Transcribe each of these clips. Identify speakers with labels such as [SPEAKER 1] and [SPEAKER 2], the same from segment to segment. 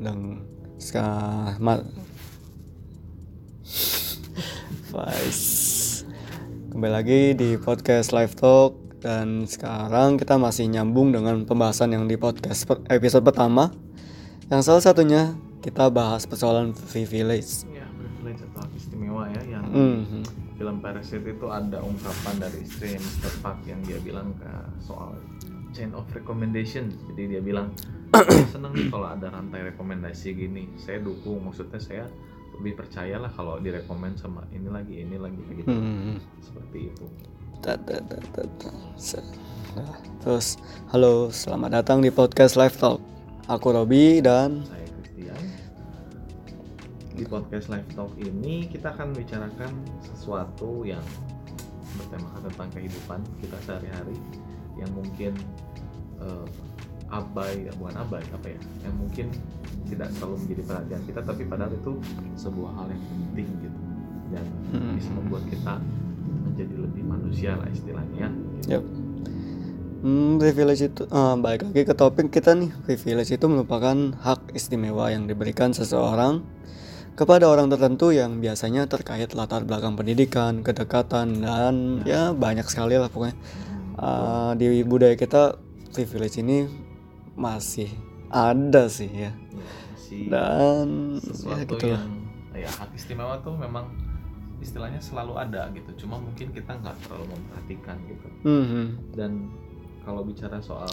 [SPEAKER 1] dan sekarang Vice kembali lagi di podcast Live Talk dan sekarang kita masih nyambung dengan pembahasan yang di podcast episode pertama yang salah satunya kita bahas persoalan privilege
[SPEAKER 2] ya privilege atau hak istimewa ya yang
[SPEAKER 1] Mhm.
[SPEAKER 2] film Parasite itu ada ungkapan dari istri Mr. Park yang dia bilang ke soal chain of recommendation jadi dia bilang "Saya seneng nih kalau ada rantai rekomendasi gini. Saya dukung maksudnya saya lebih percayalah kalau direkomend sama ini lagi ini lagi begitu
[SPEAKER 1] Mhm.
[SPEAKER 2] seperti itu.
[SPEAKER 1] Nah, Terus, halo, selamat datang di podcast Live Talk. Aku Robi dan
[SPEAKER 2] saya Christian. Di podcast live talk ini kita akan bicarakan sesuatu yang bertemakan tentang kehidupan kita sehari-hari yang mungkin eh, abai bukan abai apa ya yang mungkin tidak selalu menjadi perhatian kita tapi padahal itu sebuah hal yang penting gitu dan
[SPEAKER 1] Hmm.
[SPEAKER 2] bisa membuat kita menjadi lebih manusia lah istilahnya gitu.
[SPEAKER 1] Yap. Hmm, privilege itu eh, balik lagi ke topik kita nih. Privilege itu merupakan hak istimewa yang diberikan seseorang kepada orang tertentu yang biasanya terkait latar belakang pendidikan, kedekatan dan ya banyak sekali lah pokoknya. Eh, di budaya kita privilege ini masih ada sih ya.
[SPEAKER 2] Ya, masih
[SPEAKER 1] Dan ya
[SPEAKER 2] sesuatu
[SPEAKER 1] gitu lah.
[SPEAKER 2] yang ya hak istimewa tuh memang istilahnya selalu ada gitu cuma mungkin kita nggak terlalu memperhatikan gitu
[SPEAKER 1] Mhm.
[SPEAKER 2] dan kalau bicara soal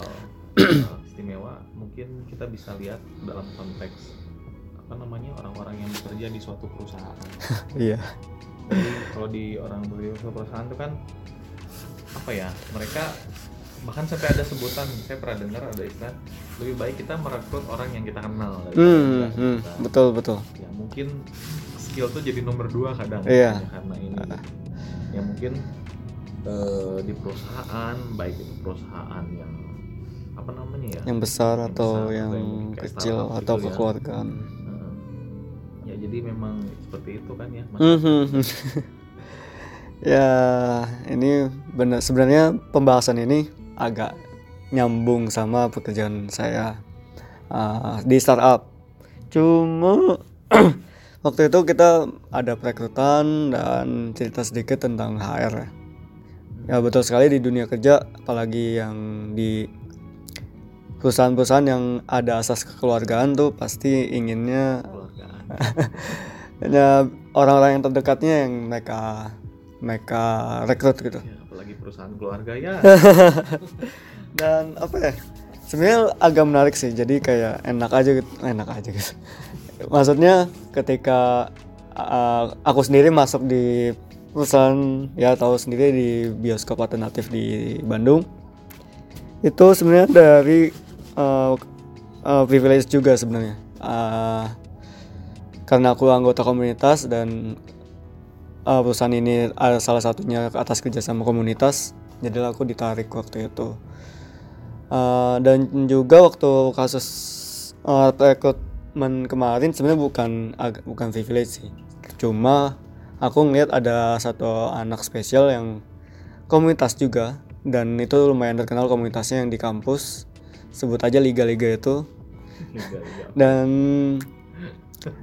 [SPEAKER 2] istimewa mungkin kita bisa lihat dalam konteks apa namanya orang-orang yang bekerja di suatu perusahaan
[SPEAKER 1] Iya.
[SPEAKER 2] jadi kalau di orang bekerja di suatu perusahaan itu kan apa ya mereka bahkan sampai ada sebutan saya pernah dengar ada istilah lebih baik kita merekrut orang yang kita kenal
[SPEAKER 1] Hmm,
[SPEAKER 2] enggak
[SPEAKER 1] hmm,
[SPEAKER 2] kita
[SPEAKER 1] betul betul.
[SPEAKER 2] ya mungkin skill tuh jadi nomor dua kadang
[SPEAKER 1] Iya.
[SPEAKER 2] ya, karena ini ya mungkin eh, di perusahaan baik itu perusahaan yang apa namanya ya
[SPEAKER 1] Yang besar
[SPEAKER 2] Yang
[SPEAKER 1] atau
[SPEAKER 2] besar,
[SPEAKER 1] yang
[SPEAKER 2] atau yang
[SPEAKER 1] kecil
[SPEAKER 2] startup
[SPEAKER 1] atau
[SPEAKER 2] gitu ya.
[SPEAKER 1] kekeluargaan.
[SPEAKER 2] ya jadi memang seperti itu kan ya Mas.
[SPEAKER 1] Mhm. ya ini benar sebenarnya pembahasan ini agak nyambung sama pekerjaan saya uh, di startup. Cuma waktu itu kita ada perekrutan dan cerita sedikit tentang HR. Ya betul sekali di dunia kerja, apalagi yang di perusahaan-perusahaan yang ada asas kekeluargaan tuh pasti inginnya hanya orang-orang yang terdekatnya yang mereka mereka rekrut gitu
[SPEAKER 2] ya, apalagi perusahaan keluarga ya.
[SPEAKER 1] Dan apa ya sebenarnya agak menarik sih jadi kayak enak aja gitu enak aja gitu. Maksudnya ketika uh, aku sendiri masuk di perusahaan ya tahu sendiri di bioskop alternatif di Bandung itu sebenarnya dari uh, uh, privilege juga sebenarnya. Uh, karena aku anggota komunitas dan uh, perusahaan ini ada salah satunya atas kerjasama komunitas jadilah aku ditarik waktu itu. Uh, dan juga waktu kasus uh, rekrutmen kemarin sebenarnya bukan ag- bukan privilege sih. Cuma aku ngeliat ada satu anak spesial yang komunitas juga dan itu lumayan terkenal komunitasnya yang di kampus. Sebut aja liga-liga itu.
[SPEAKER 2] Liga-liga.
[SPEAKER 1] dan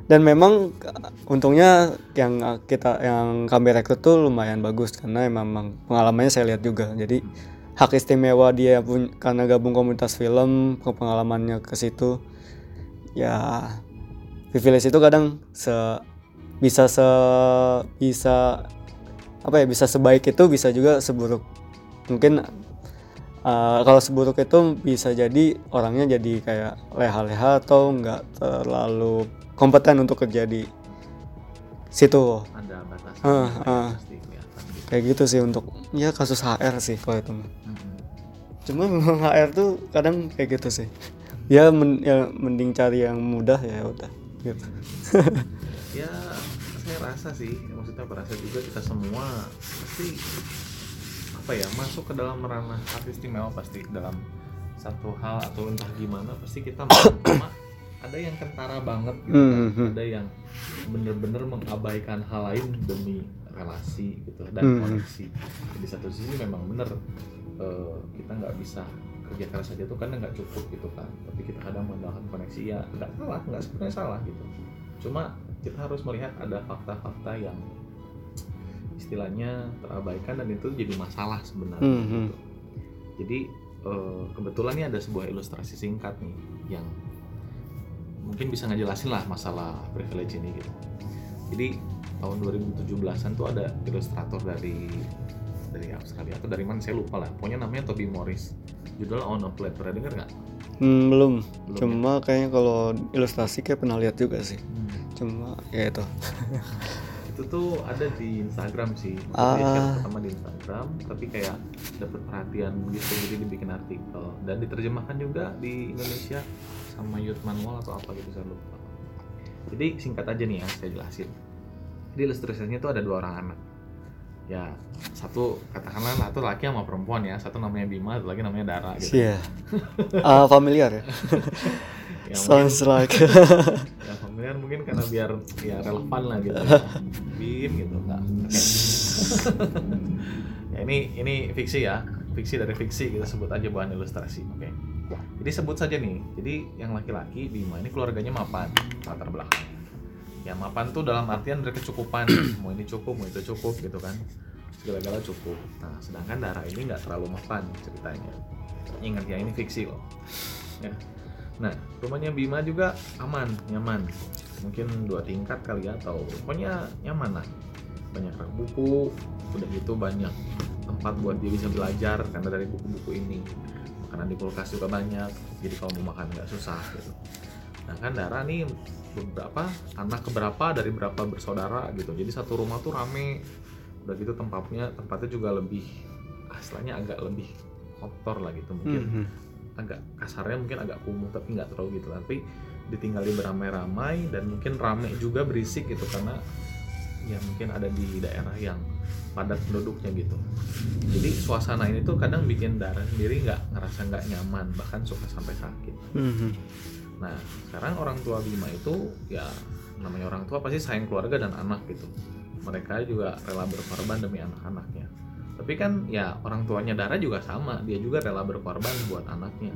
[SPEAKER 1] dan memang untungnya yang kita yang kami rekrut tuh lumayan bagus karena memang pengalamannya saya lihat juga. Jadi hak istimewa dia pun karena gabung komunitas film pengalamannya ke situ ya privilege itu kadang se bisa se bisa apa ya bisa sebaik itu bisa juga seburuk. Mungkin uh, kalau seburuk itu bisa jadi orangnya jadi kayak leha-leha atau nggak terlalu kompeten untuk kerja di situ
[SPEAKER 2] ada batasan
[SPEAKER 1] ah.
[SPEAKER 2] pasti kelihatan gitu.
[SPEAKER 1] kayak gitu sih untuk ya kasus HR sih kalau itu mah.
[SPEAKER 2] Mhm.
[SPEAKER 1] cuma memang HR tuh kadang kayak gitu sih ya, men- ya mending cari yang mudah ya udah gitu
[SPEAKER 2] ya saya rasa sih maksudnya berasa juga kita semua pasti apa ya masuk ke dalam ranah hak istimewa pasti dalam satu hal atau entah gimana pasti kita cuma ada yang kentara banget gitu kan.
[SPEAKER 1] Mhm.
[SPEAKER 2] ada yang bener-bener mengabaikan hal lain demi relasi gitu dan
[SPEAKER 1] Mhm.
[SPEAKER 2] koneksi di satu sisi memang bener eh, kita nggak bisa kerja keras aja tuh kadang nggak cukup gitu kan tapi kita kadang mengandalkan koneksi ya nggak salah nggak sebenarnya salah gitu cuma kita harus melihat ada fakta-fakta yang istilahnya terabaikan dan itu jadi masalah sebenarnya
[SPEAKER 1] Hmm, hmm.
[SPEAKER 2] gitu. jadi eh, kebetulan nih ada sebuah ilustrasi singkat nih yang mungkin bisa ngejelasin lah masalah privilege ini gitu jadi tahun 2017an tuh ada ilustrator dari dari Australia atau dari mana saya lupa lah pokoknya namanya Toby Morris judulnya On a Plate pernah denger nggak?
[SPEAKER 1] Hmm, belum.
[SPEAKER 2] Belum
[SPEAKER 1] Cuma kayaknya kalau ilustrasi kayak pernah lihat juga sih.
[SPEAKER 2] Hmm.
[SPEAKER 1] Cuma ya itu.
[SPEAKER 2] itu tuh ada di Instagram sih
[SPEAKER 1] Ah.
[SPEAKER 2] share pertama di Instagram tapi kayak dapet perhatian gitu jadi dibikin artikel dan diterjemahkan juga di Indonesia sama Youth Manual atau apa gitu saya lupa jadi singkat aja nih ya saya jelasin jadi ilustrasinya tuh ada dua orang anak ya satu katakanlah satu laki sama perempuan ya satu namanya Bima satu lagi namanya Dara gitu
[SPEAKER 1] Iya. Ah, familiar ya.
[SPEAKER 2] mungkin
[SPEAKER 1] Sounds like.
[SPEAKER 2] familiar mungkin karena biar ya relevan lah gitu. Bim gitu nggak. Oke. ya ini ini fiksi ya. Fiksi dari fiksi kita sebut aja bahan ilustrasi oke. Jadi sebut saja nih jadi yang laki-laki Bima ini keluarganya mapan latar belakang. Ya mapan tuh dalam artian berkecukupan mau ini cukup mau itu cukup gitu kan. Segala-gala cukup. Nah sedangkan Dara ini nggak terlalu mapan ceritanya. Ingat ya ini fiksi loh ya Nah, rumahnya Bima juga aman, nyaman. Mungkin dua tingkat kali ya, atau pokoknya nyaman lah. Banyak rak buku, udah gitu banyak tempat buat dia bisa belajar karena dari buku-buku ini. Makanan di kulkas juga banyak, jadi kalau mau makan nggak susah gitu. Nah kan Dara nih beberapa anak keberapa dari berapa bersaudara gitu. Jadi satu rumah tuh rame. Udah gitu tempatnya tempatnya juga lebih istilahnya agak lebih kotor lah gitu mungkin
[SPEAKER 1] Mhm.
[SPEAKER 2] Agak kasarnya mungkin agak kumuh tapi nggak terlalu gitu. Tapi ditinggali beramai-ramai dan mungkin rame juga berisik gitu karena ya mungkin ada di daerah yang padat penduduknya gitu. Jadi suasana ini tuh kadang bikin darah sendiri nggak ngerasa nggak nyaman bahkan suka sampai sakit.
[SPEAKER 1] Mhm.
[SPEAKER 2] nah sekarang orang tua Bima itu ya namanya orang tua pasti sayang keluarga dan anak gitu. Mereka juga rela berkorban demi anak-anaknya tapi kan ya orang tuanya Dara juga sama. Dia juga rela berkorban buat anaknya.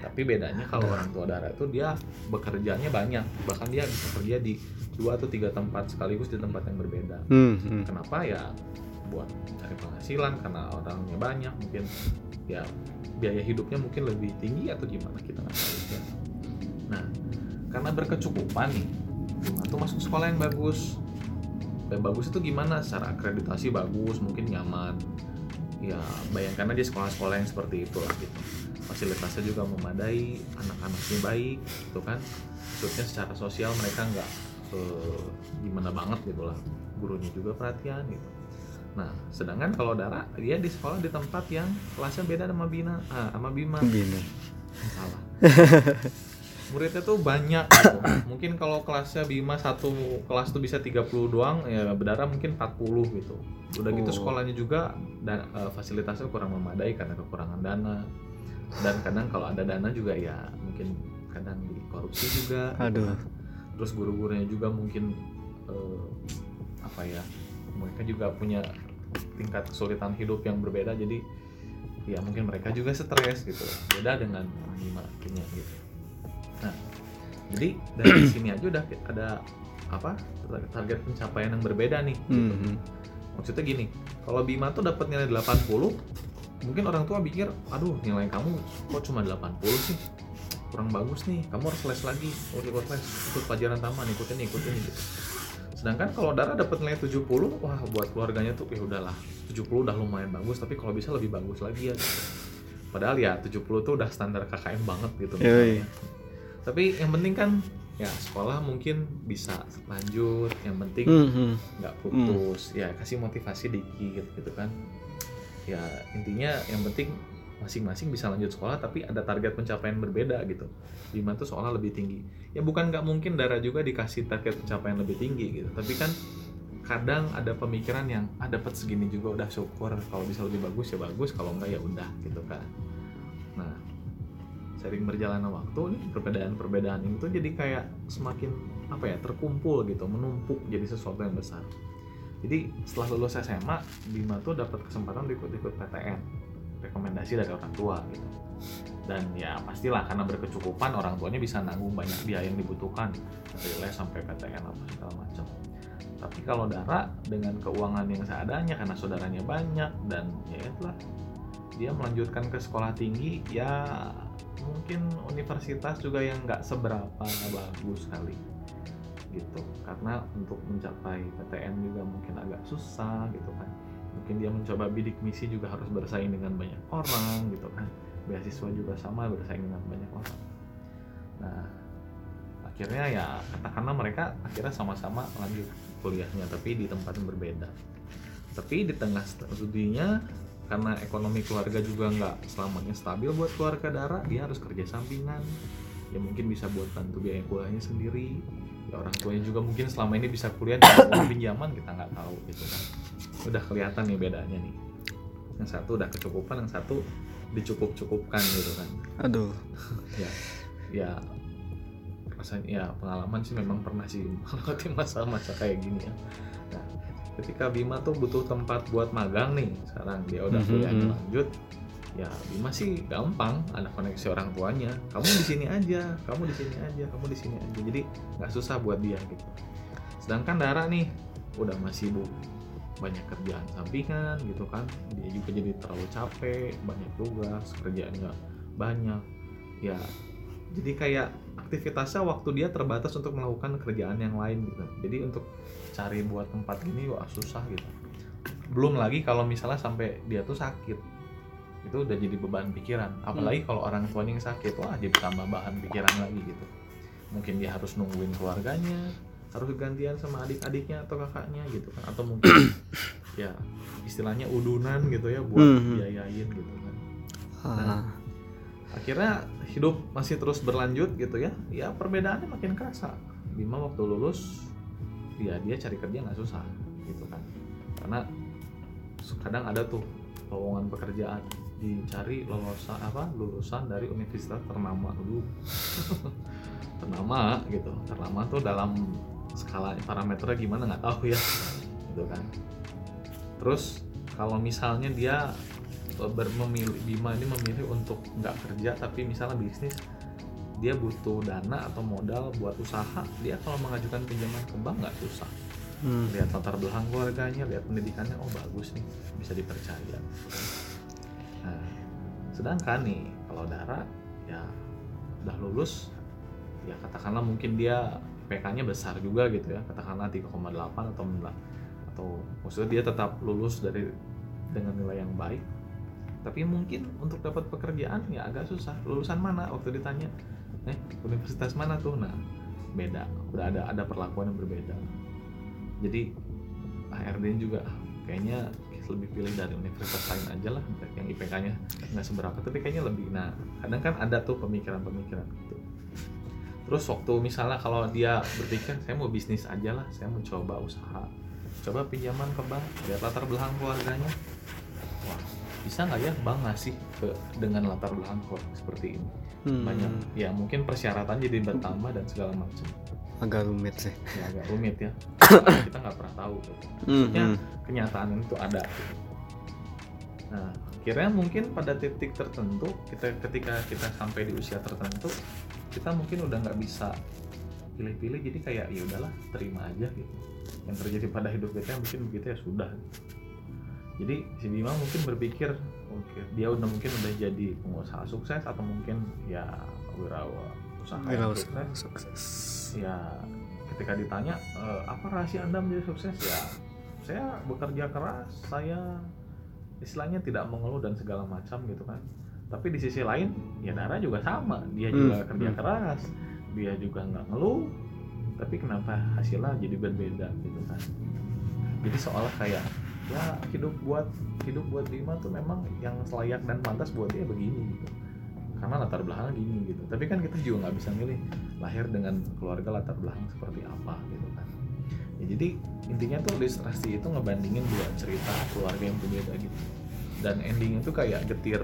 [SPEAKER 2] Tapi bedanya kalau orang tua Dara itu dia bekerjanya banyak. Bahkan dia bisa kerja di dua atau tiga tempat sekaligus di tempat yang berbeda.
[SPEAKER 1] Mhm.
[SPEAKER 2] kenapa? Ya buat cari penghasilan karena orangnya banyak. Mungkin ya biaya hidupnya mungkin lebih tinggi atau gimana? Kita nggak tahu ya. nah karena berkecukupan nih Bima tuh masuk sekolah yang bagus yang bagus itu gimana? Secara akreditasi bagus mungkin nyaman. Ya bayangkan aja sekolah-sekolah yang seperti itu lah gitu. Fasilitasnya juga memadai anak-anaknya baik gitu kan. Maksudnya secara sosial mereka nggak eh, gimana banget gitu lah. Gurunya juga perhatian gitu. Nah sedangkan kalau Dara dia di sekolah di tempat yang kelasnya beda sama Bina ah, sama Bima.
[SPEAKER 1] Bina.
[SPEAKER 2] salah muridnya tuh banyak gitu. mungkin kalau kelasnya Bima satu kelas tuh bisa 30 doang ya Dara mungkin 40 gitu udah gitu
[SPEAKER 1] Oh.
[SPEAKER 2] sekolahnya juga dan eh, fasilitasnya kurang memadai karena kekurangan dana dan kadang kalau ada dana juga ya mungkin kadang dikorupsi juga gitu
[SPEAKER 1] Aduh.
[SPEAKER 2] terus guru-gurunya juga mungkin eh, apa ya mereka juga punya tingkat kesulitan hidup yang berbeda jadi ya mungkin mereka juga stres gitu beda dengan Bima akhirnya gitu jadi dari sini aja udah ada apa target pencapaian yang berbeda nih gitu.
[SPEAKER 1] Mhm.
[SPEAKER 2] maksudnya gini kalau Bima tuh dapat nilai 80 mungkin orang tua pikir aduh nilai kamu kok cuma 80 sih kurang bagus nih kamu harus les lagi harus ikut les ikut pelajaran taman ikutin ikutin gitu sedangkan kalau Dara dapat nilai 70 wah buat keluarganya tuh ya udahlah 70 udah lumayan bagus tapi kalau bisa lebih bagus lagi ya gitu. padahal ya 70 tuh udah standar KKM banget gitu
[SPEAKER 1] Yoi.
[SPEAKER 2] Tapi yang penting kan ya sekolah mungkin bisa lanjut yang penting
[SPEAKER 1] Mhm.
[SPEAKER 2] nggak putus ya kasih motivasi dikit gitu kan. Ya intinya yang penting masing-masing bisa lanjut sekolah tapi ada target pencapaian berbeda gitu. Bima tuh sekolah lebih tinggi. Ya bukan nggak mungkin Dara juga dikasih target pencapaian lebih tinggi gitu. Tapi kan kadang ada pemikiran yang ah dapat segini juga udah syukur. Kalau bisa lebih bagus ya bagus. Kalau enggak ya udah gitu kan sering berjalannya waktu nih perbedaan-perbedaan ini tuh jadi kayak semakin apa ya terkumpul gitu menumpuk jadi sesuatu yang besar. Jadi setelah lulus SMA Bima tuh dapat kesempatan ikut-ikut PTN rekomendasi dari orang tua gitu. Dan ya pastilah karena berkecukupan orang tuanya bisa nanggung banyak biaya yang dibutuhkan dari les sampai PTN apa segala macam. Tapi kalau Dara dengan keuangan yang seadanya karena saudaranya banyak dan ya itulah dia melanjutkan ke sekolah tinggi ya mungkin universitas juga yang nggak seberapa bagus kali gitu. Karena untuk mencapai PTN juga mungkin agak susah gitu kan. Mungkin dia mencoba bidik misi juga harus bersaing dengan banyak orang gitu kan. Beasiswa juga sama bersaing dengan banyak orang. Nah akhirnya ya katakanlah mereka akhirnya sama-sama lanjut kuliahnya tapi di tempat yang berbeda. Tapi di tengah studinya karena ekonomi keluarga juga nggak selamanya stabil buat keluarga darah dia harus kerja sampingan ya mungkin bisa buat bantu biaya kuliahnya sendiri. Ya orang tuanya juga mungkin selama ini bisa kuliah dengan pinjaman kita nggak tahu gitu kan. Udah kelihatan nih bedanya nih. Yang satu udah kecukupan yang satu dicukup-cukupkan gitu kan.
[SPEAKER 1] Aduh.
[SPEAKER 2] Ya ya rasanya ya pengalaman sih memang pernah sih melewati masa-masa kayak gini ya ketika Bima tuh butuh tempat buat magang nih sekarang dia udah
[SPEAKER 1] Mhm,
[SPEAKER 2] kuliahnya
[SPEAKER 1] mhm.
[SPEAKER 2] lanjut ya Bima sih gampang ada koneksi orang tuanya. Kamu di sini aja kamu di sini aja kamu di sini aja. Jadi nggak susah buat dia gitu. Sedangkan Dara nih udah masih bu banyak kerjaan sampingan gitu kan. Dia juga jadi terlalu capek banyak tugas kerjaannya banyak. Ya jadi kayak aktivitasnya waktu dia terbatas untuk melakukan kerjaan yang lain gitu. Jadi untuk cari buat tempat gini wah susah gitu. Belum lagi kalau misalnya sampai dia tuh sakit itu udah jadi beban pikiran. Apalagi kalau orang tuanya yang sakit wah jadi tambah bahan pikiran lagi gitu. Mungkin dia harus nungguin keluarganya harus gantian sama adik-adiknya atau kakaknya gitu kan. Atau mungkin ya istilahnya udunan gitu ya buat
[SPEAKER 1] Mhm.
[SPEAKER 2] biayain gitu kan.
[SPEAKER 1] Ah,
[SPEAKER 2] akhirnya hidup masih terus berlanjut gitu ya. Ya perbedaannya makin kerasa. Bima waktu lulus ya dia cari kerja nggak susah gitu kan. Karena kadang ada tuh lowongan pekerjaan dicari lulusan apa lulusan dari universitas ternama dulu. Ternama gitu. Ternama tuh dalam skala parameternya gimana nggak tahu ya gitu kan. Terus kalau misalnya dia ber- memilih Bima ini memilih untuk nggak kerja tapi misalnya bisnis dia butuh dana atau modal buat usaha dia kalau mengajukan pinjaman ke bank nggak susah.
[SPEAKER 1] Hmm.
[SPEAKER 2] lihat latar belakang keluarganya lihat pendidikannya oh bagus nih bisa dipercaya. Nah sedangkan nih kalau Dara ya udah lulus ya katakanlah mungkin dia PK-nya besar juga gitu ya katakanlah 3,8 atau atau maksudnya dia tetap lulus dari dengan nilai yang baik tapi mungkin untuk dapat pekerjaan ya agak susah. Lulusan mana? Waktu ditanya. Eh universitas mana tuh? Nah beda. Udah ada ada perlakuan yang berbeda. Jadi HRD juga ah, kayaknya lebih pilih dari universitas lain aja lah. Yang IPK-nya nggak seberapa tapi kayaknya lebih. Nah kadang kan ada tuh pemikiran-pemikiran gitu. Terus waktu misalnya kalau dia berpikir saya mau bisnis aja lah saya mau coba usaha. Coba pinjaman ke bank lihat latar belakang keluarganya. Wah bisa nggak ya bank ngasih ke dengan latar belakang keluarga seperti ini?
[SPEAKER 1] Hmm.
[SPEAKER 2] banyak ya mungkin persyaratan jadi bertambah dan segala macam.
[SPEAKER 1] Agak rumit sih.
[SPEAKER 2] Ya agak rumit ya. Kita nggak pernah tahu. Gitu. Maksudnya
[SPEAKER 1] Hmm.
[SPEAKER 2] kenyataan itu ada. Nah akhirnya mungkin pada titik tertentu kita ketika kita sampai di usia tertentu kita mungkin udah nggak bisa pilih-pilih jadi kayak ya udahlah terima aja gitu. Yang terjadi pada hidup kita mungkin begitu ya sudah jadi si Bima mungkin berpikir oke dia udah mungkin udah jadi pengusaha sukses atau mungkin ya wirawa usaha sukses?
[SPEAKER 1] sukses.
[SPEAKER 2] Ya ketika ditanya "Eh, apa rahasia anda menjadi sukses? Ya saya bekerja keras saya istilahnya tidak mengeluh dan segala macam gitu kan. Tapi di sisi lain ya Dara juga sama. Dia juga
[SPEAKER 1] Hmm,
[SPEAKER 2] kerja
[SPEAKER 1] hmm.
[SPEAKER 2] keras dia juga nggak ngeluh tapi kenapa hasilnya jadi berbeda gitu kan. Jadi seolah kayak ya hidup buat hidup buat Bima tuh memang yang selayak dan pantas buat dia begini gitu. Karena latar belakangnya gini gitu. Tapi kan kita juga nggak bisa milih lahir dengan keluarga latar belakang seperti apa gitu kan. Ya jadi intinya tuh ilustrasi itu ngebandingin dua cerita keluarga yang berbeda gitu. Dan endingnya tuh kayak getir.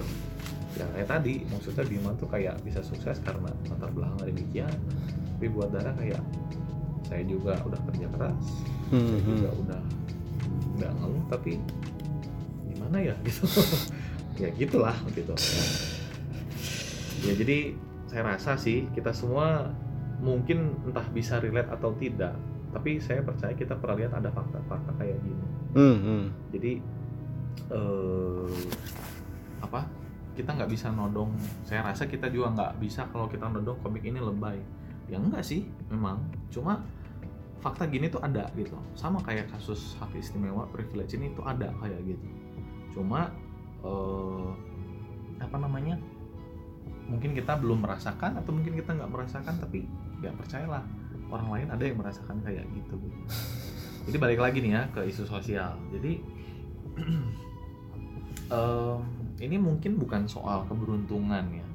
[SPEAKER 2] Ya kayak tadi maksudnya Bima tuh kayak bisa sukses karena latar belakang demikian. Tapi buat Dara kayak saya juga udah kerja keras saya
[SPEAKER 1] Hmm,
[SPEAKER 2] juga
[SPEAKER 1] hmm.
[SPEAKER 2] udah nggak ngeluh tapi gimana ya gitu. Ya gitulah gitu. Ya jadi saya rasa sih kita semua mungkin entah bisa relate atau tidak tapi saya percaya kita pernah lihat ada fakta-fakta kayak gini.
[SPEAKER 1] Hmm, hmm.
[SPEAKER 2] jadi eh apa kita nggak bisa nodong. Saya rasa kita juga nggak bisa kalau kita nodong komik ini lebay. Ya enggak sih memang. Cuma fakta gini tuh ada gitu. Sama kayak kasus hak istimewa privilege ini tuh ada kayak gitu. Cuma eh apa namanya? Mungkin kita belum merasakan atau mungkin kita nggak merasakan tapi ya percayalah. Orang lain ada yang merasakan kayak gitu. Jadi balik lagi nih ya ke isu sosial. Jadi em, ini mungkin bukan soal keberuntungan ya.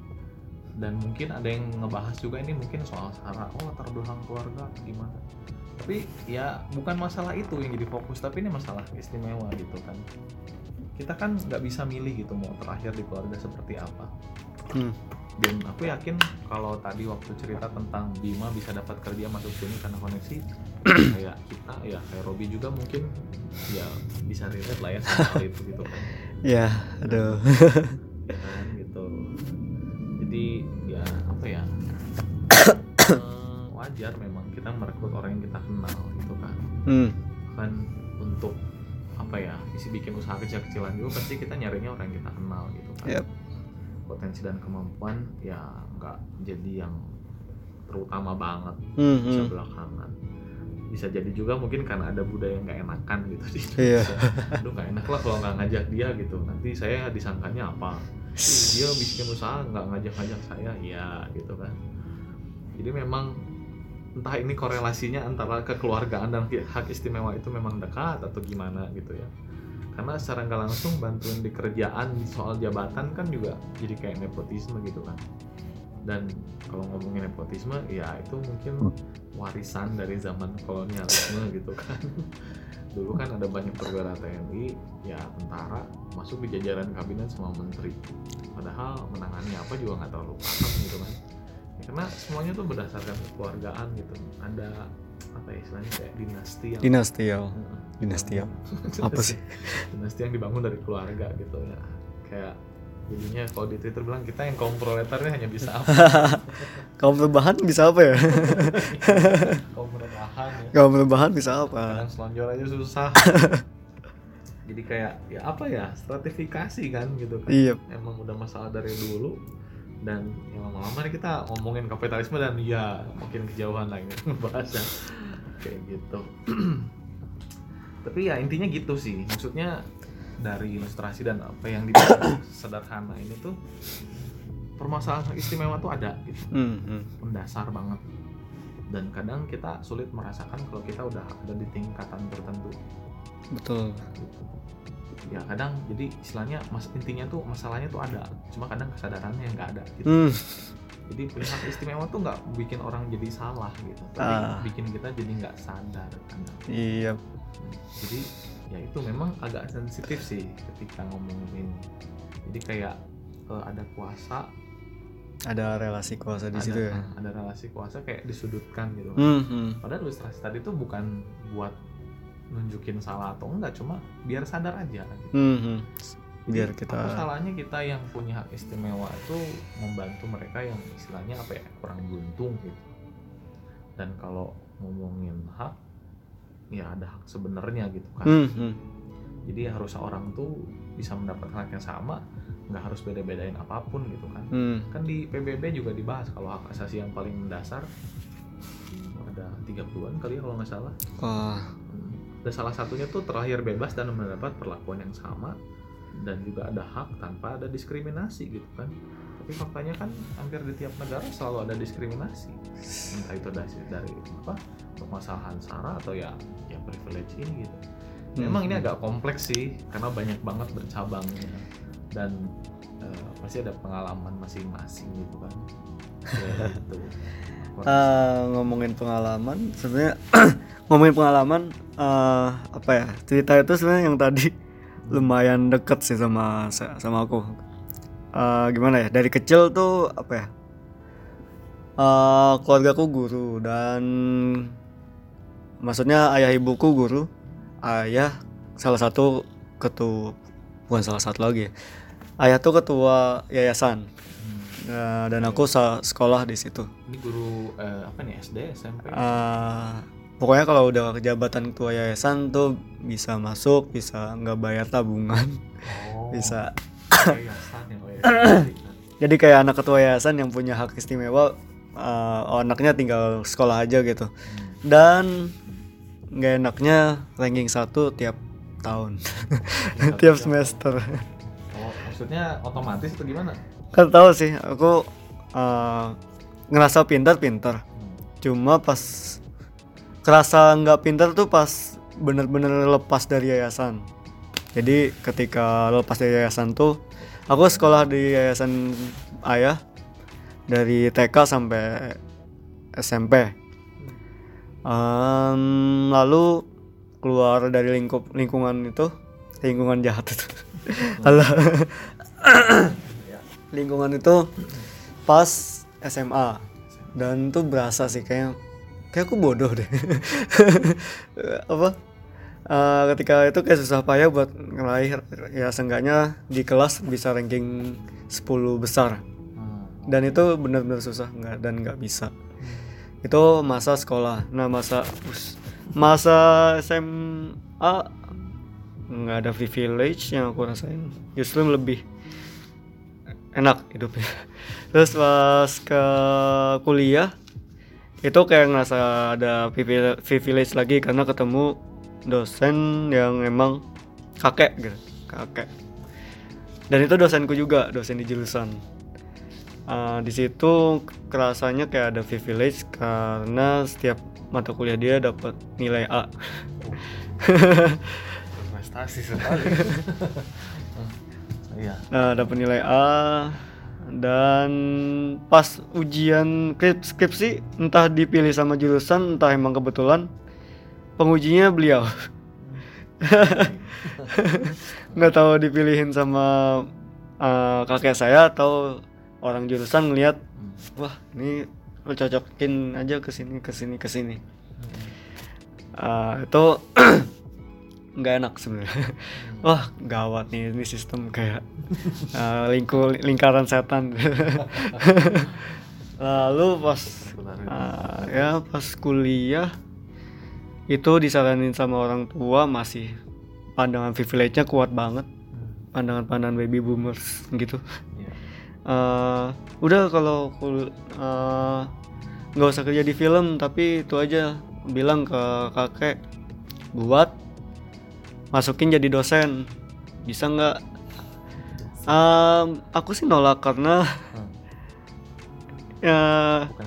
[SPEAKER 2] Dan mungkin ada yang ngebahas juga ini mungkin soal sara oh latar belakang keluarga gimana tapi ya bukan masalah itu yang jadi fokus tapi ini masalah istimewa gitu kan. Kita kan nggak bisa milih gitu mau terakhir di keluarga seperti apa.
[SPEAKER 1] Hmm.
[SPEAKER 2] dan aku yakin kalau tadi waktu cerita tentang Bima bisa dapat kerja masuk sini karena koneksi kayak kita ya kayak Robi juga mungkin ya bisa relate lah ya sama itu gitu kan.
[SPEAKER 1] Ya, aduh.
[SPEAKER 2] Kan gitu. Jadi ya apa ya? Eh, wajar memang kita merekrut orang yang kita kenal gitu kan
[SPEAKER 1] Hmm.
[SPEAKER 2] kan untuk apa ya isi bikin usaha kecil-kecilan juga pasti kita nyarinya orang yang kita kenal gitu kan
[SPEAKER 1] Yep.
[SPEAKER 2] potensi dan kemampuan ya nggak jadi yang terutama banget
[SPEAKER 1] Hmm,
[SPEAKER 2] bisa
[SPEAKER 1] hmm.
[SPEAKER 2] belakangan bisa jadi juga mungkin karena ada budaya yang nggak enakan gitu di. Indonesia. Aduh nggak enak lah kalau nggak ngajak dia gitu nanti saya disangkanya apa dia bikin usaha nggak ngajak-ngajak saya ya gitu kan jadi memang entah ini korelasinya antara kekeluargaan dan hak istimewa itu memang dekat atau gimana gitu ya. Karena secara nggak langsung bantuin di kerjaan soal jabatan kan juga jadi kayak nepotisme gitu kan. Dan kalau ngomongin nepotisme ya itu mungkin warisan dari zaman kolonialisme gitu kan. Dulu kan ada banyak perwira TNI ya tentara masuk di jajaran kabinet sama menteri. Padahal menangani apa juga nggak terlalu paham gitu kan karena semuanya tuh berdasarkan kekeluargaan gitu ada apa ya istilahnya kayak dinasti yang
[SPEAKER 1] Dinasti ya.
[SPEAKER 2] Heeh.
[SPEAKER 1] Dinasti ya. Apa sih?
[SPEAKER 2] dinasti yang dibangun dari keluarga gitu ya kayak jadinya kalau di Twitter bilang kita yang kaum proletarnya hanya bisa apa
[SPEAKER 1] Kaum perubahan bisa apa ya?
[SPEAKER 2] kaum rebahan ya
[SPEAKER 1] Kaum perubahan bisa apa?
[SPEAKER 2] kadang selonjor aja susah jadi kayak ya apa ya stratifikasi kan gitu kan
[SPEAKER 1] Iya.
[SPEAKER 2] emang udah masalah dari dulu dan ya lama-lama nih kita ngomongin kapitalisme dan ya makin kejauhan lagi bahasa kayak gitu tapi ya intinya gitu sih maksudnya dari ilustrasi dan apa yang dibilang sederhana ini tuh permasalahan istimewa tuh ada gitu
[SPEAKER 1] Hmm, hmm.
[SPEAKER 2] mendasar banget dan kadang kita sulit merasakan kalau kita udah ada di tingkatan tertentu
[SPEAKER 1] Betul.
[SPEAKER 2] gitu. Ya kadang jadi istilahnya mas intinya tuh masalahnya tuh ada cuma kadang kesadarannya nggak ada gitu
[SPEAKER 1] Hmm.
[SPEAKER 2] jadi punya hak istimewa tuh nggak bikin orang jadi salah gitu tapi
[SPEAKER 1] Ah.
[SPEAKER 2] bikin kita jadi nggak sadar kadang
[SPEAKER 1] Iya.
[SPEAKER 2] jadi ya itu memang agak sensitif sih ketika ngomongin ini jadi kayak eh, ada kuasa
[SPEAKER 1] Ada relasi kuasa di
[SPEAKER 2] ada,
[SPEAKER 1] situ ya.
[SPEAKER 2] ada relasi kuasa kayak disudutkan gitu
[SPEAKER 1] Hmm, hmm.
[SPEAKER 2] Padahal ilustrasi tadi tuh bukan buat nunjukin salah atau enggak, cuma biar sadar aja. Gitu.
[SPEAKER 1] Hmm.
[SPEAKER 2] Jadi,
[SPEAKER 1] Biar kita
[SPEAKER 2] apa salahnya kita yang punya hak istimewa itu membantu mereka yang istilahnya apa ya kurang beruntung gitu. Dan kalau ngomongin hak, ya ada hak sebenarnya gitu kan.
[SPEAKER 1] Hmm, hmm.
[SPEAKER 2] Jadi harusnya orang tuh bisa mendapatkan hak yang sama, nggak harus beda-bedain apa pun gitu kan.
[SPEAKER 1] Hmm.
[SPEAKER 2] Kan di PBB juga dibahas kalau hak asasi yang paling mendasar ada 30-an kali ya kalau nggak salah.
[SPEAKER 1] Wah.
[SPEAKER 2] Dan salah satunya tuh terakhir bebas dan mendapat perlakuan yang sama dan juga ada hak tanpa ada diskriminasi gitu kan. Tapi faktanya kan hampir di tiap negara selalu ada diskriminasi. Entah itu dari, dari apa permasalahan sara atau ya ya privilege ini gitu. Memang ini
[SPEAKER 1] Hmm.
[SPEAKER 2] agak kompleks sih karena banyak banget bercabangnya. Dan eh, pasti ada pengalaman masing-masing gitu kan. Gitu.
[SPEAKER 1] Eh, ngomongin pengalaman sebenarnya ngomongin pengalaman eh, apa ya cerita itu sebenarnya yang tadi lumayan deket sih sama sama aku Eh, gimana ya dari kecil tuh apa ya eh keluargaku guru dan maksudnya ayah ibuku guru ayah salah satu ketua bukan salah satu lagi ya. ayah tuh ketua yayasan Nah, dan aku sekolah di situ.
[SPEAKER 2] Ini guru eh, apa nih SD, SMP?
[SPEAKER 1] Eh, pokoknya kalau udah jabatan ketua yayasan tuh bisa masuk, bisa nggak bayar tabungan,
[SPEAKER 2] Oh,
[SPEAKER 1] bisa.
[SPEAKER 2] yayasan ya, oh, yayasan.
[SPEAKER 1] Jadi kayak anak ketua yayasan yang punya hak istimewa, oh, anaknya tinggal sekolah aja gitu. Dan nggak enaknya ranking satu tiap tahun, tiap semester.
[SPEAKER 2] Oh, maksudnya otomatis atau gimana?
[SPEAKER 1] kan tahu sih, aku eh, ngerasa pintar-pintar. Cuma pas kerasa nggak pintar tuh pas bener-bener lepas dari yayasan. Jadi ketika lepas dari yayasan tuh, aku sekolah di yayasan ayah dari TK sampai SMP. Em, lalu keluar dari lingkup lingkungan itu, lingkungan jahat itu. Alah. lingkungan itu pas SMA dan tuh berasa sih kayak kayak aku bodoh deh. Apa? Eh, ketika itu kayak susah payah buat ngeraih ya seenggaknya di kelas bisa ranking 10 besar.
[SPEAKER 2] Hmm.
[SPEAKER 1] dan itu benar-benar susah nggak dan nggak bisa. Itu masa sekolah. Nah masa us- masa SMA nggak ada privilege yang aku rasain. Justru lebih enak hidupnya. Terus pas ke kuliah itu kayak ngerasa ada privile- privilege lagi karena ketemu dosen yang emang kakek gitu kakek dan itu dosenku juga dosen di jurusan Uh, di situ kerasanya kayak ada privilege karena setiap mata kuliah dia dapat nilai A
[SPEAKER 2] Prestasi sekali. Iya.
[SPEAKER 1] Nah, dapat nilai A dan pas ujian skrip- skripsi entah dipilih sama jurusan entah emang kebetulan pengujinya beliau. Nggak tahu dipilihin sama uh, kakek saya atau orang jurusan ngelihat wah ini lo cocokin aja ke sini ke sini ke sini. Uh, itu nggak enak sebenarnya. Wah gawat nih ini sistem kayak uh, lingku lingkaran setan. Lalu pas uh, ya pas kuliah itu disaranin sama orang tua masih pandangan privilege-nya kuat banget. Pandangan-pandangan baby boomers gitu. Eh, udah kalau eh, nggak usah kerja di film tapi itu aja. Bilang ke kakek buat masukin jadi dosen bisa nggak Em, aku sih nolak karena
[SPEAKER 2] Hmm.
[SPEAKER 1] ya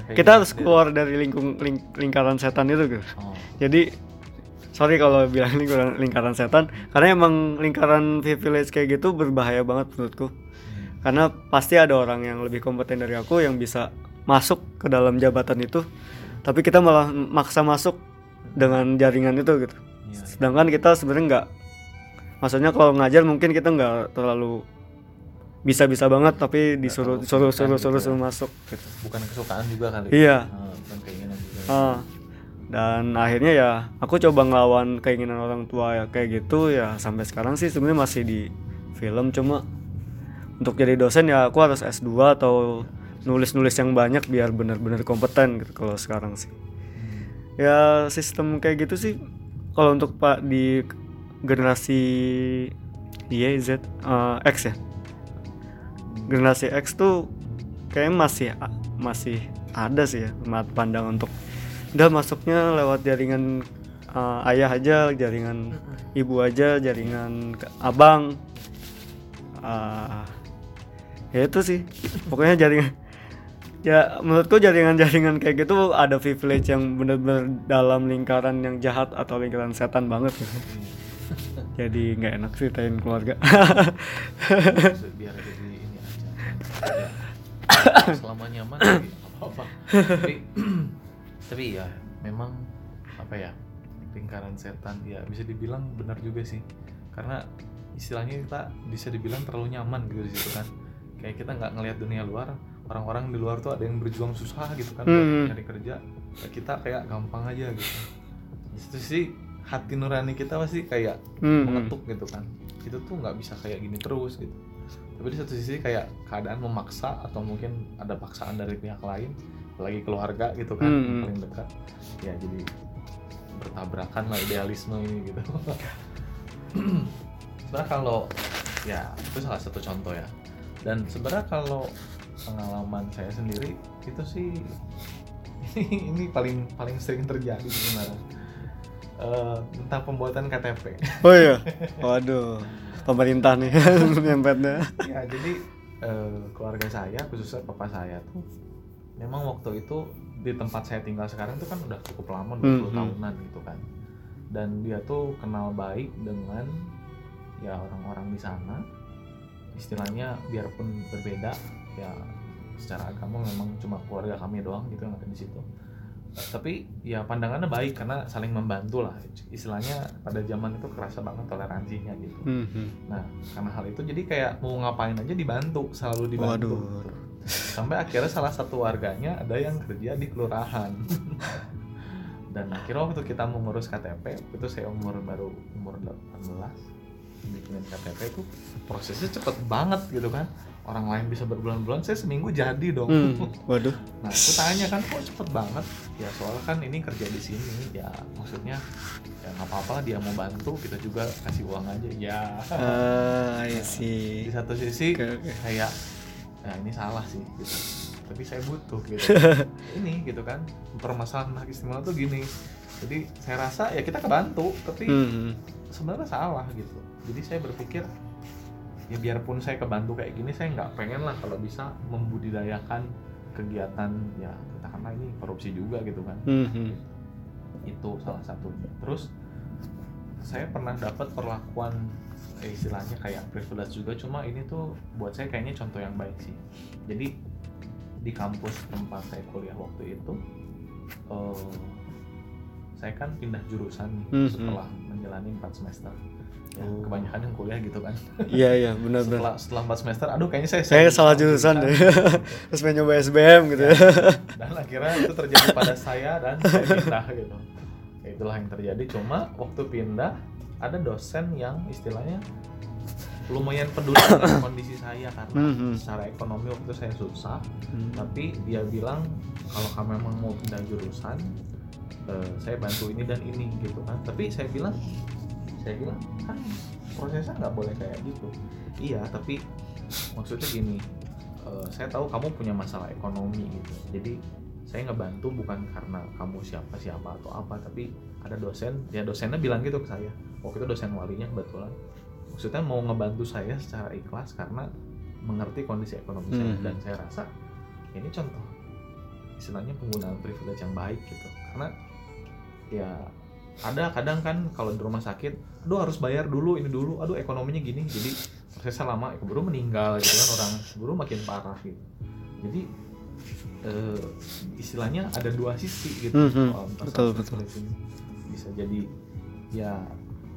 [SPEAKER 1] kita
[SPEAKER 2] gitu
[SPEAKER 1] harus
[SPEAKER 2] sendiri.
[SPEAKER 1] keluar dari lingkung ling- lingkaran setan itu gitu
[SPEAKER 2] Oh.
[SPEAKER 1] jadi sorry kalau bilang lingkaran lingkaran setan karena emang lingkaran privilege kayak gitu berbahaya banget menurutku
[SPEAKER 2] Hmm.
[SPEAKER 1] karena pasti ada orang yang lebih kompeten dari aku yang bisa masuk ke dalam jabatan itu tapi kita malah maksa masuk dengan jaringan itu gitu
[SPEAKER 2] Iya.
[SPEAKER 1] Sedangkan kita sebenarnya nggak maksudnya kalau ngajar mungkin kita nggak terlalu bisa-bisa banget tapi disuruh suruh suruh
[SPEAKER 2] gitu
[SPEAKER 1] suruh
[SPEAKER 2] ya.
[SPEAKER 1] suruh masuk gitu
[SPEAKER 2] Bukan kesukaan juga kali.
[SPEAKER 1] Iya.
[SPEAKER 2] Ah, bukan keinginan juga.
[SPEAKER 1] Ah. dan akhirnya ya aku coba ngelawan keinginan orang tua ya kayak gitu ya sampai sekarang sih sebenarnya masih di film cuma untuk jadi dosen ya aku harus S2 atau nulis-nulis yang banyak biar benar-benar kompeten gitu kalau sekarang sih ya sistem kayak gitu sih kalau untuk pak di generasi Y Z eh, X ya? Generasi X tuh kayaknya masih masih ada sih ya mat- pandang untuk udah masuknya lewat jaringan eh, ayah aja jaringan ibu aja jaringan abang. Ah, ya itu sih. Pokoknya jaringan ya menurutku jaringan-jaringan kayak gitu ada privilege yang bener-bener dalam lingkaran yang jahat atau lingkaran setan banget gitu. jadi nggak enak ceritain keluarga
[SPEAKER 2] Maksud biar ada di ini aja. Ya. Selama nyaman sih apa-apa. Tapi tapi ya memang apa ya lingkaran setan ya bisa dibilang benar juga sih karena istilahnya kita bisa dibilang terlalu nyaman gitu di situ kan kayak kita nggak ngelihat dunia luar orang-orang di luar tuh ada yang berjuang susah gitu kan buat
[SPEAKER 1] Hmm.
[SPEAKER 2] nyari kerja Ya kita kayak gampang aja gitu di situ sih hati nurani kita pasti kayak
[SPEAKER 1] Hmm.
[SPEAKER 2] mengetuk gitu kan itu tuh nggak bisa kayak gini terus gitu tapi di satu sisi kayak keadaan memaksa atau mungkin ada paksaan dari pihak lain lagi keluarga gitu kan
[SPEAKER 1] Hmm.
[SPEAKER 2] yang paling dekat ya jadi bertabrakan lah idealisme ini gitu sebenarnya kalau ya itu salah satu contoh ya dan sebenarnya kalau pengalaman saya sendiri itu sih ini paling paling sering terjadi sebenarnya Eh, tentang pembuatan KTP
[SPEAKER 1] Oh iya. Waduh. Pemerintah nih nyempetnya.
[SPEAKER 2] ya jadi eh, keluarga saya khususnya papa saya tuh memang waktu itu di tempat saya tinggal sekarang tuh kan udah cukup lama 20
[SPEAKER 1] Hmm, hmm.
[SPEAKER 2] tahunan gitu kan dan dia tuh kenal baik dengan ya orang-orang di sana istilahnya biarpun berbeda ya secara agama memang cuma keluarga kami doang gitu yang ada di situ tapi ya pandangannya baik karena saling membantu lah istilahnya pada zaman itu kerasa banget toleransinya gitu
[SPEAKER 1] Mhm.
[SPEAKER 2] Nah, karena hal itu jadi kayak mau ngapain aja dibantu, selalu dibantu.
[SPEAKER 1] Waduh.
[SPEAKER 2] gitu. Sampai akhirnya salah satu warganya ada yang kerja di kelurahan. Dan akhirnya waktu kita mau ngurus KTP, itu saya umur baru umur 18 bikin KTP itu prosesnya cepet banget gitu kan. Orang lain bisa berbulan-bulan, saya seminggu jadi dong.
[SPEAKER 1] Hmm. Waduh.
[SPEAKER 2] Nah, aku tanya kan kok cepet banget? Ya soalnya kan ini kerja di sini, ya maksudnya ya nggak apa-apa dia mau bantu, kita juga kasih uang aja. Ya.
[SPEAKER 1] Ah, I
[SPEAKER 2] di
[SPEAKER 1] see.
[SPEAKER 2] satu sisi
[SPEAKER 1] Oke, oke.
[SPEAKER 2] kayak nah ini salah sih gitu tapi saya butuh gitu ini gitu kan permasalahan hak istimewa tuh gini jadi saya rasa ya kita kebantu tapi
[SPEAKER 1] Mhm.
[SPEAKER 2] sebenarnya salah gitu jadi saya berpikir ya biarpun saya kebantu kayak gini saya nggak pengen lah kalau bisa membudidayakan kegiatan ya katakanlah ini korupsi juga gitu kan.
[SPEAKER 1] Mhm.
[SPEAKER 2] itu salah satunya terus saya pernah dapat perlakuan eh, istilahnya kayak privilege juga. Cuma ini tuh buat saya kayaknya contoh yang baik sih. Jadi di kampus tempat saya kuliah waktu itu eh, saya kan pindah jurusan nih
[SPEAKER 1] Hmm,
[SPEAKER 2] setelah menjalani 4 semester ya,
[SPEAKER 1] Oh.
[SPEAKER 2] kebanyakan yang kuliah gitu kan
[SPEAKER 1] Iya iya benar-benar.
[SPEAKER 2] setelah setelah 4 semester aduh kayaknya saya
[SPEAKER 1] Saya salah jurusan deh. Terus pengen nyoba SBM gitu ya.
[SPEAKER 2] dan akhirnya itu terjadi pada saya dan saya pindah gitu Ya, itulah yang terjadi cuma waktu pindah ada dosen yang istilahnya lumayan peduli dengan kondisi saya karena
[SPEAKER 1] Mhm.
[SPEAKER 2] secara ekonomi waktu saya susah
[SPEAKER 1] Hmm.
[SPEAKER 2] tapi dia bilang kalau kamu memang mau pindah jurusan eh, saya bantu ini dan ini gitu kan tapi saya bilang saya bilang kan prosesnya nggak boleh kayak gitu. Iya tapi maksudnya gini eh, saya tahu kamu punya masalah ekonomi gitu. Jadi saya ngebantu bukan karena kamu siapa siapa atau apa tapi ada dosen ya dosennya bilang gitu ke saya. Waktu itu dosen walinya kebetulan. Maksudnya mau ngebantu saya secara ikhlas karena mengerti kondisi ekonomi saya.
[SPEAKER 1] Hmm.
[SPEAKER 2] dan saya rasa ini contoh istilahnya penggunaan privilege yang baik gitu. Karena ya ada kadang kan kalau di rumah sakit aduh harus bayar dulu ini dulu. Aduh ekonominya gini. Jadi prosesnya lama keburu meninggal gitu kan orang keburu makin parah gitu. Jadi eh, istilahnya ada dua sisi gitu
[SPEAKER 1] Mhm,
[SPEAKER 2] soal masalah
[SPEAKER 1] betul, betul.
[SPEAKER 2] ini. bisa jadi ya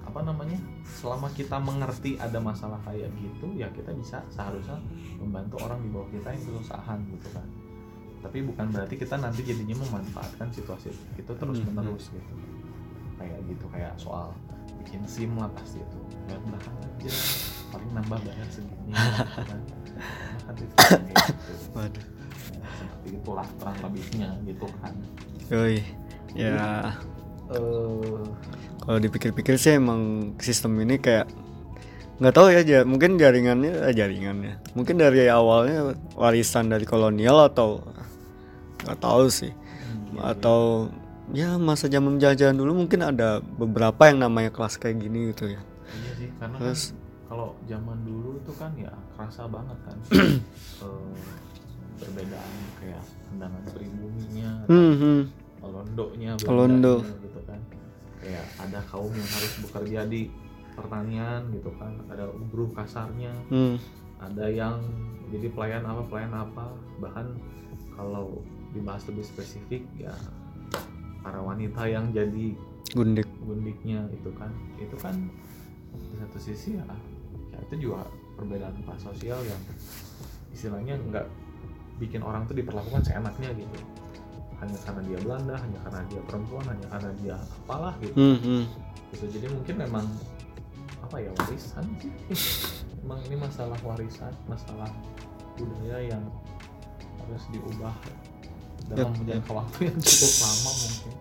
[SPEAKER 2] apa namanya selama kita mengerti ada masalah kayak gitu ya kita bisa seharusnya membantu orang di bawah kita yang kesusahan gitu kan. Tapi bukan berarti kita nanti jadinya memanfaatkan situasi itu terus menerus gitu kayak gitu kayak soal bikin sim lah pasti itu. Bayar belakang aja paling nambah bayar segini kan itu gitu.
[SPEAKER 1] Waduh.
[SPEAKER 2] Ya, seperti itulah kurang lebihnya gitu kan.
[SPEAKER 1] Yoi. Ya,
[SPEAKER 2] eh
[SPEAKER 1] kalau dipikir-pikir sih emang sistem ini kayak nggak tahu ya mungkin jaringannya eh, jaringannya. Mungkin dari awalnya warisan dari kolonial atau nggak tahu sih.
[SPEAKER 2] Iya,
[SPEAKER 1] atau ya masa zaman penjajahan dulu mungkin ada beberapa yang namanya kelas kayak gini gitu ya.
[SPEAKER 2] Iya sih karena kan
[SPEAKER 1] terus
[SPEAKER 2] kalau zaman dulu itu kan ya kerasa banget kan. Eh, perbedaan kayak pandangan pribuminya
[SPEAKER 1] hmm, hmm,
[SPEAKER 2] Londonya
[SPEAKER 1] Londo.
[SPEAKER 2] Gitu kan. Kayak ada kaum yang harus bekerja di pertanian gitu kan. Ada buruh kasarnya.
[SPEAKER 1] Hmm,
[SPEAKER 2] ada yang jadi pelayan apa pelayan apa. Bahkan kalau dibahas lebih spesifik ya para wanita yang jadi
[SPEAKER 1] gundik.
[SPEAKER 2] gundiknya itu kan. Itu kan di satu sisi ya, ya itu juga perbedaan kelas sosial yang istilahnya nggak bikin orang tuh diperlakukan seenaknya gitu. Hanya karena dia Belanda hanya karena dia perempuan hanya karena dia apalah gitu.
[SPEAKER 1] Hmm, hmm.
[SPEAKER 2] gitu jadi mungkin memang apa ya warisan sih. Emang ini masalah warisan masalah budaya yang harus diubah dalam jangka waktu yang cukup lama mungkin.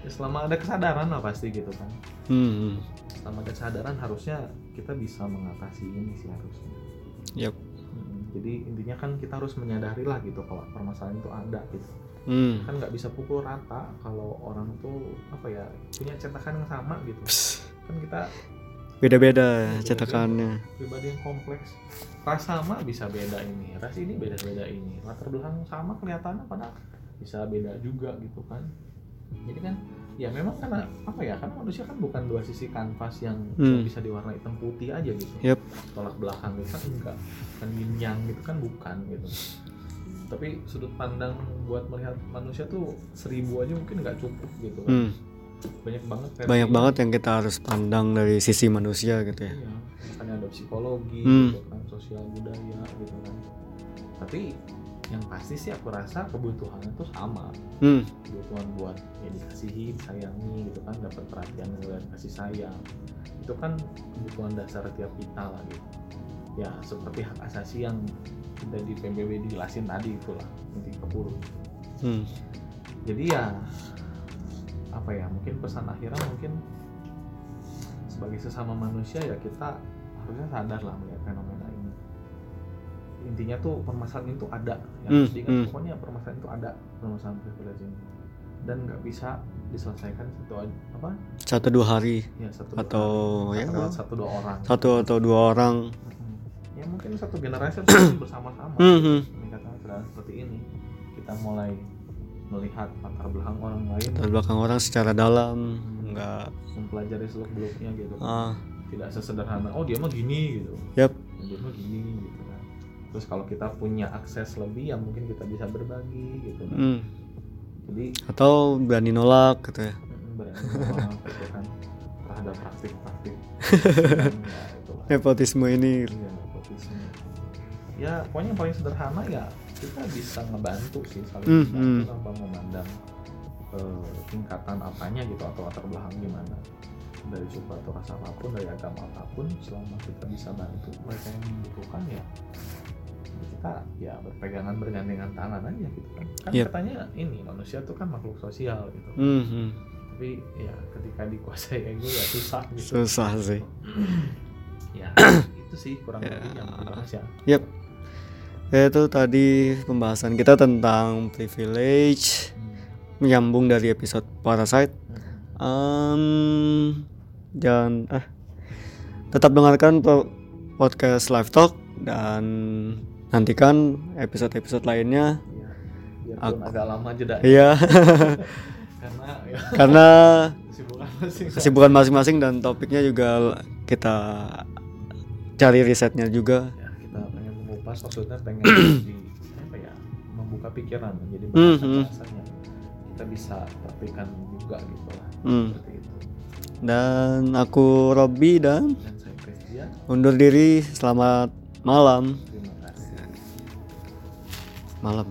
[SPEAKER 2] Ya, selama ada kesadaran lah pasti gitu kan.
[SPEAKER 1] Hmm, hmm.
[SPEAKER 2] selama ada kesadaran harusnya kita bisa mengatasi ini sih harusnya.
[SPEAKER 1] Yap.
[SPEAKER 2] Mm, jadi intinya kan kita harus menyadari lah gitu kalau permasalahan itu ada gitu.
[SPEAKER 1] Hmm.
[SPEAKER 2] kan nggak bisa pukul rata kalau orang tuh apa ya punya cetakan yang sama gitu. Kan kita
[SPEAKER 1] Beda-beda
[SPEAKER 2] Beda-beda.
[SPEAKER 1] cetakannya.
[SPEAKER 2] pribadi yang kompleks ras sama bisa beda ini ras ini beda beda ini latar belakang sama kelihatannya padahal bisa beda juga gitu kan jadi kan ya memang karena apa ya karena manusia kan bukan dua sisi kanvas yang
[SPEAKER 1] Hmm.
[SPEAKER 2] bisa diwarnai hitam putih aja gitu
[SPEAKER 1] Yap.
[SPEAKER 2] tolak belakang gitu kan enggak kan yin yang gitu kan bukan gitu tapi sudut pandang buat melihat manusia tuh seribu aja mungkin nggak cukup gitu kan
[SPEAKER 1] Hmm.
[SPEAKER 2] Banyak banget
[SPEAKER 1] Banyak banget yang kita harus pandang dari sisi manusia gitu ya.
[SPEAKER 2] Iya, makanya ada psikologi,
[SPEAKER 1] Hmm.
[SPEAKER 2] gitu kan, sosial budaya gitu kan. Tapi yang pasti sih aku rasa kebutuhannya tuh sama.
[SPEAKER 1] Hmm.
[SPEAKER 2] Kebutuhan buat ya dikasihi, disayangi gitu kan, dapat perhatian dan kasih sayang. Itu kan kebutuhan dasar tiap kita lah gitu. Ya seperti hak asasi yang udah di PBB dijelasin tadi itulah inti kepuluh.
[SPEAKER 1] Hmm.
[SPEAKER 2] Jadi ya apa ya mungkin pesan akhirnya mungkin sebagai sesama manusia ya kita harusnya sadar lah melihat fenomena ini intinya tuh permasalahan itu ada yang
[SPEAKER 1] Hmm,
[SPEAKER 2] harus diingat
[SPEAKER 1] hmm.
[SPEAKER 2] pokoknya permasalahan itu ada permasalahan privilege ini dan nggak bisa diselesaikan satu apa
[SPEAKER 1] Satu dua hari
[SPEAKER 2] ya satu dua
[SPEAKER 1] atau
[SPEAKER 2] hari,
[SPEAKER 1] ya
[SPEAKER 2] atau lewat satu dua orang
[SPEAKER 1] satu atau dua orang.
[SPEAKER 2] Mm-mm. ya mungkin satu generasi bersama-sama
[SPEAKER 1] Hmm, hmm.
[SPEAKER 2] meningkatkan kesadaran seperti ini kita mulai melihat latar belakang orang lain
[SPEAKER 1] Latar belakang orang secara dalam enggak
[SPEAKER 2] mempelajari seluk beluknya gitu
[SPEAKER 1] ah
[SPEAKER 2] tidak sesederhana oh dia mah gini gitu
[SPEAKER 1] Yap.
[SPEAKER 2] dia mah gini gitu kan terus kalau kita punya akses lebih ya mungkin kita bisa berbagi gitu kan
[SPEAKER 1] hmm.
[SPEAKER 2] jadi
[SPEAKER 1] atau berani nolak gitu ya.
[SPEAKER 2] berani menolak gitu kan terhadap praktik-praktik kan, ya itulah
[SPEAKER 1] Nepotisme ini.
[SPEAKER 2] Iya, nepotisme. ya pokoknya yang paling sederhana ya kita bisa ngebantu sih saling
[SPEAKER 1] Hmm,
[SPEAKER 2] membantu
[SPEAKER 1] hmm.
[SPEAKER 2] tanpa memandang eh, tingkatan apanya gitu atau latar belakang gimana dari suku atau ras apa pun dari agama apa pun selama kita bisa bantu mereka yang membutuhkan ya kita ya berpegangan bergandengan tangan aja gitu kan kan
[SPEAKER 1] Yep.
[SPEAKER 2] katanya ini manusia tuh kan makhluk sosial gitu
[SPEAKER 1] Hmm, hmm.
[SPEAKER 2] tapi ya ketika dikuasai ego ya susah gitu
[SPEAKER 1] Susah sih.
[SPEAKER 2] ya itu sih kurang
[SPEAKER 1] Ya.
[SPEAKER 2] lebih yang dibahas ya
[SPEAKER 1] Yap. Ya, Itu tadi pembahasan kita tentang privilege menyambung dari episode Parasite. Em, jangan ah tetap dengarkan po- podcast Live Talk dan nantikan episode-episode lainnya.
[SPEAKER 2] Biarpun
[SPEAKER 1] Aku-
[SPEAKER 2] agak lama jeda
[SPEAKER 1] Iya,
[SPEAKER 2] karena ya
[SPEAKER 1] karena
[SPEAKER 2] kesibukan
[SPEAKER 1] masing-masing dan topiknya juga kita cari risetnya juga.
[SPEAKER 2] Mengupas maksudnya pengen di apa ya membuka pikiran menjadi
[SPEAKER 1] Hmm,
[SPEAKER 2] bahasa-bahasanya kita bisa praktikan juga gitu lah
[SPEAKER 1] Hmm.
[SPEAKER 2] seperti itu
[SPEAKER 1] Dan aku Robby dan
[SPEAKER 2] dan saya
[SPEAKER 1] undur diri. Selamat malam.
[SPEAKER 2] terima kasih
[SPEAKER 1] Malam ya.